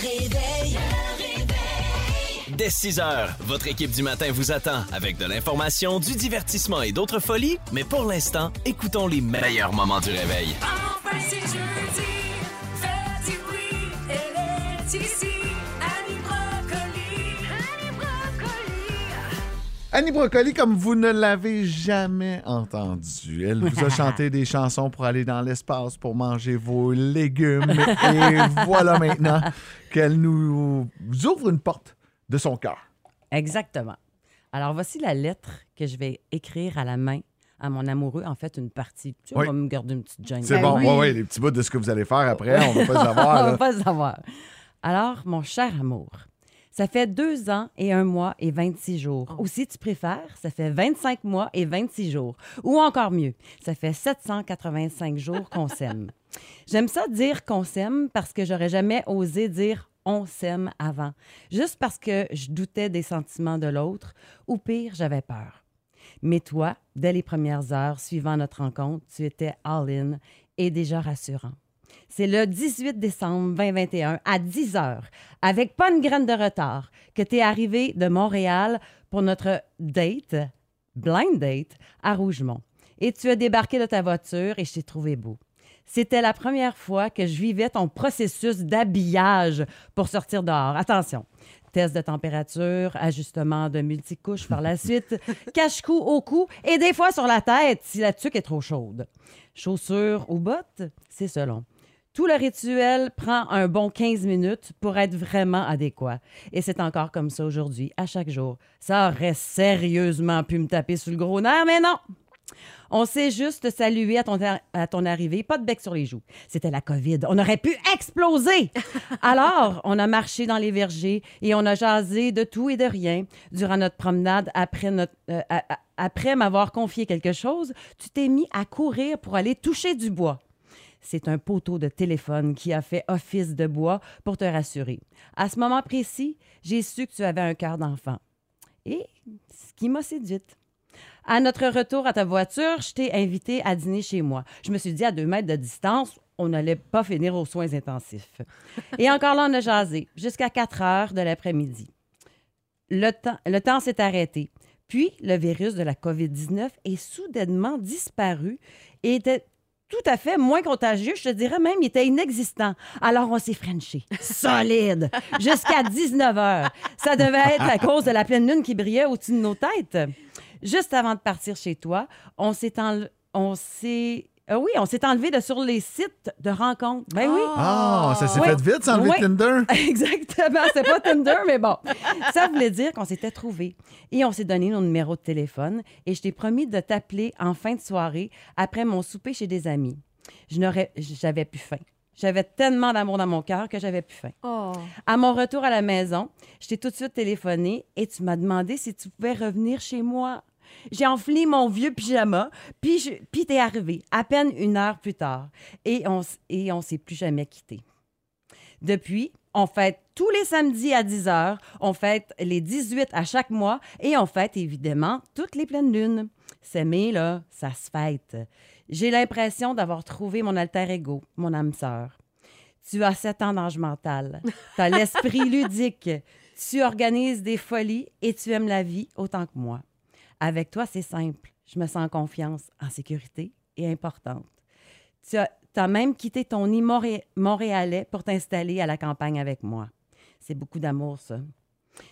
réveil. Dès 6 heures, votre équipe du matin vous attend avec de l'information, du divertissement et d'autres folies. Mais pour l'instant, écoutons les meilleurs moments du réveil. Enfin c'est jeudi, fais du bruit, elle est ici. Annie Brocoli, comme vous ne l'avez jamais entendu, elle vous a chanté des chansons pour aller dans l'espace, pour manger vos légumes. Et voilà maintenant qu'elle nous ouvre une porte de son cœur. Exactement. Alors, voici la lettre que je vais écrire à la main à mon amoureux. En fait, une partie. Tu Oui. On va me garder une petite gêne. C'est Ben bon, oui. ouais, les petits bouts de ce que vous allez faire après, on va pas le On savoir. va là. pas le savoir. Alors, mon cher amour, ça fait deux ans et un mois et 26 jours. Ou si tu préfères, ça fait 25 mois et 26 jours. Ou encore mieux, ça fait 785 jours qu'on s'aime. J'aime ça dire qu'on s'aime parce que j'aurais jamais osé dire on s'aime avant. Juste parce que je doutais des sentiments de l'autre ou pire, j'avais peur. Mais toi, dès les premières heures suivant notre rencontre, tu étais all-in et déjà rassurant. C'est le 18 décembre 2021 à 10 heures, avec pas une graine de retard, que tu es arrivé de Montréal pour notre date, blind date, à Rougemont. Et tu as débarqué de ta voiture et je t'ai trouvé beau. C'était la première fois que je vivais ton processus d'habillage pour sortir dehors. Attention, test de température, ajustement de multicouches par la suite, cache-cou au cou et des fois sur la tête si la tuque est trop chaude. Chaussures ou bottes, c'est selon. Tout le rituel prend un bon 15 minutes pour être vraiment adéquat. Et c'est encore comme ça aujourd'hui, à chaque jour. Ça aurait sérieusement pu me taper sur le gros nerf, mais non! On s'est juste salué à ton, à ton arrivée, pas de bec sur les joues. C'était la COVID. On aurait pu exploser. Alors, on a marché dans les vergers et on a jasé de tout et de rien durant notre promenade après, notre, euh, après m'avoir confié quelque chose. Tu t'es mis à courir pour aller toucher du bois. C'est un poteau de téléphone qui a fait office de bois pour te rassurer. À ce moment précis, j'ai su que tu avais un cœur d'enfant. Et ce qui m'a séduite. À notre retour à ta voiture, je t'ai invité à dîner chez moi. Je me suis dit, à deux mètres de distance, on n'allait pas finir aux soins intensifs. Et encore là, on a jasé jusqu'à 4 heures de l'après-midi. Le temps, le temps s'est arrêté. Puis, le virus de la COVID-19 est soudainement disparu et était tout à fait moins contagieux. Je te dirais même, il était inexistant. Alors, on s'est frenché. Solide. Jusqu'à 19 heures. Ça devait être à cause de la pleine lune qui brillait au-dessus de nos têtes. Juste avant de partir chez toi, on s'est on s'est euh, oui, on s'est enlevé de sur les sites de rencontres. Ben oui. Ah, ça s'est fait vite, sans enlever Ouais. Tinder? Exactement, c'est pas Tinder, mais bon. Ça voulait dire qu'on s'était trouvés et on s'est donné nos numéros de téléphone et je t'ai promis de t'appeler en fin de soirée après mon souper chez des amis. Je n'aurais, j'avais plus faim. J'avais tellement d'amour dans mon cœur que j'avais plus faim. Oh. À mon retour à la maison, je t'ai tout de suite téléphoné et tu m'as demandé si tu pouvais revenir chez moi. J'ai enflé mon vieux pyjama, puis, je, puis t'es arrivé, à peine une heure plus tard, et on, et on s'est plus jamais quitté. Depuis, on fête tous les samedis à 10 heures, on fête les 18 à chaque mois, et on fête évidemment toutes les pleines lunes. S'aimer, là, ça se fête. J'ai l'impression d'avoir trouvé mon alter ego, mon âme sœur. Tu as 7 ans d'âge mental. Tu as l'esprit ludique. Tu organises des folies et tu aimes la vie autant que moi. Avec toi, c'est simple. Je me sens en confiance, en sécurité et importante. Tu as, même quitté ton nid montréalais pour t'installer à la campagne avec moi. C'est beaucoup d'amour, ça.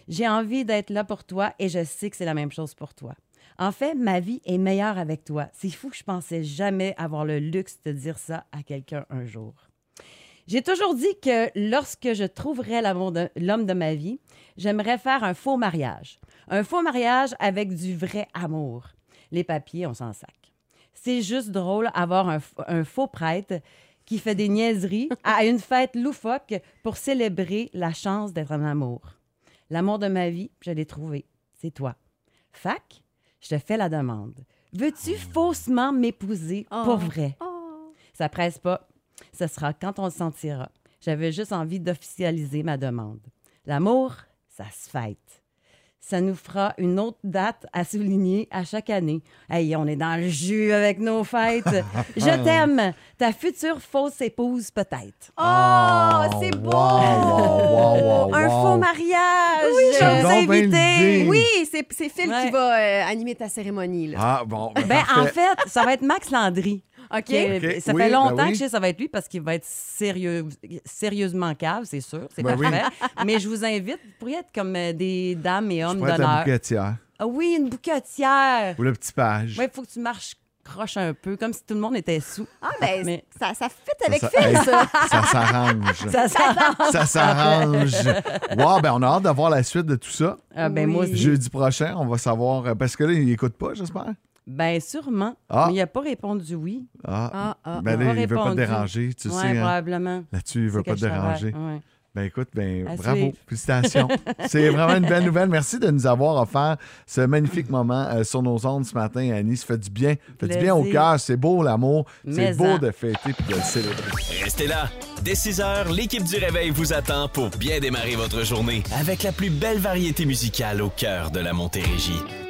J'ai envie d'être là pour toi et je sais que c'est la même chose pour toi. En fait, ma vie est meilleure avec toi. C'est fou que je pensais jamais avoir le luxe de dire ça à quelqu'un un jour. J'ai toujours dit que lorsque je trouverais l'amour de- l'homme de ma vie, j'aimerais faire un faux mariage. Un faux mariage avec du vrai amour. Les papiers, on s'en sac. C'est juste drôle avoir un, faux prêtre qui fait des niaiseries à une fête loufoque pour célébrer la chance d'être en amour. L'amour de ma vie, je l'ai trouvé. C'est toi. Fac, je te fais la demande. Veux-tu faussement m'épouser pour vrai? Oh. Ça presse pas. Ce sera quand on le sentira. J'avais juste envie d'officialiser ma demande. L'amour, ça se fête. Ça nous fera une autre date à souligner à chaque année. Hey, on est dans le jus avec nos fêtes. Je t'aime. Ta future fausse épouse, peut-être. Oh, c'est beau! Wow, j'aime chose. donc bien invités. l'idée. Oui, c'est Phil Ouais. qui va euh, animer ta cérémonie. Là. Ah, bon. ben, Ben, en fait, ça va être Max Landry. OK? qui est- Ok, Ça oui, fait longtemps ben oui. que je sais que ça va être lui parce qu'il va être sérieux, sérieusement cave, c'est sûr. C'est Ben oui. parfait. Mais je vous invite, vous pourriez être comme euh, des dames et hommes d'honneur. bouquetière Ah oui, une bouquetière. ou le petit page. Il faut que tu marches croche un peu, comme si tout le monde était sous. Ah, ben, Mais- ça, ça fit avec ça, Phil, ça. ça s'arrange. Ça, ça... Ça s'arrange. Wow, ben on a hâte de voir la suite de tout ça. Ah, ben Oui. moi aussi. Jeudi prochain, on va savoir. euh, Parce que là, il n'écoute pas, j'espère. Ben sûrement. Ah. Mais il n'a pas répondu oui. Ah, Ah, ah, ben il là, il veut pas te déranger, tu ouais, sais. hein. probablement. Là-dessus, il veut C'est pas te déranger. Ouais. Ben écoute, ben À bravo, suivre. félicitations. C'est vraiment une belle nouvelle. Merci de nous avoir offert ce magnifique moment euh, sur nos ondes ce matin, Annie. Ça fait du bien. Ça fait du bien au cœur. C'est beau l'amour. C'est beau en. de fêter puis de le célébrer. Restez là. Dès 6 heures, l'équipe du Réveil vous attend pour bien démarrer votre journée avec la plus belle variété musicale au cœur de la Montérégie. Mon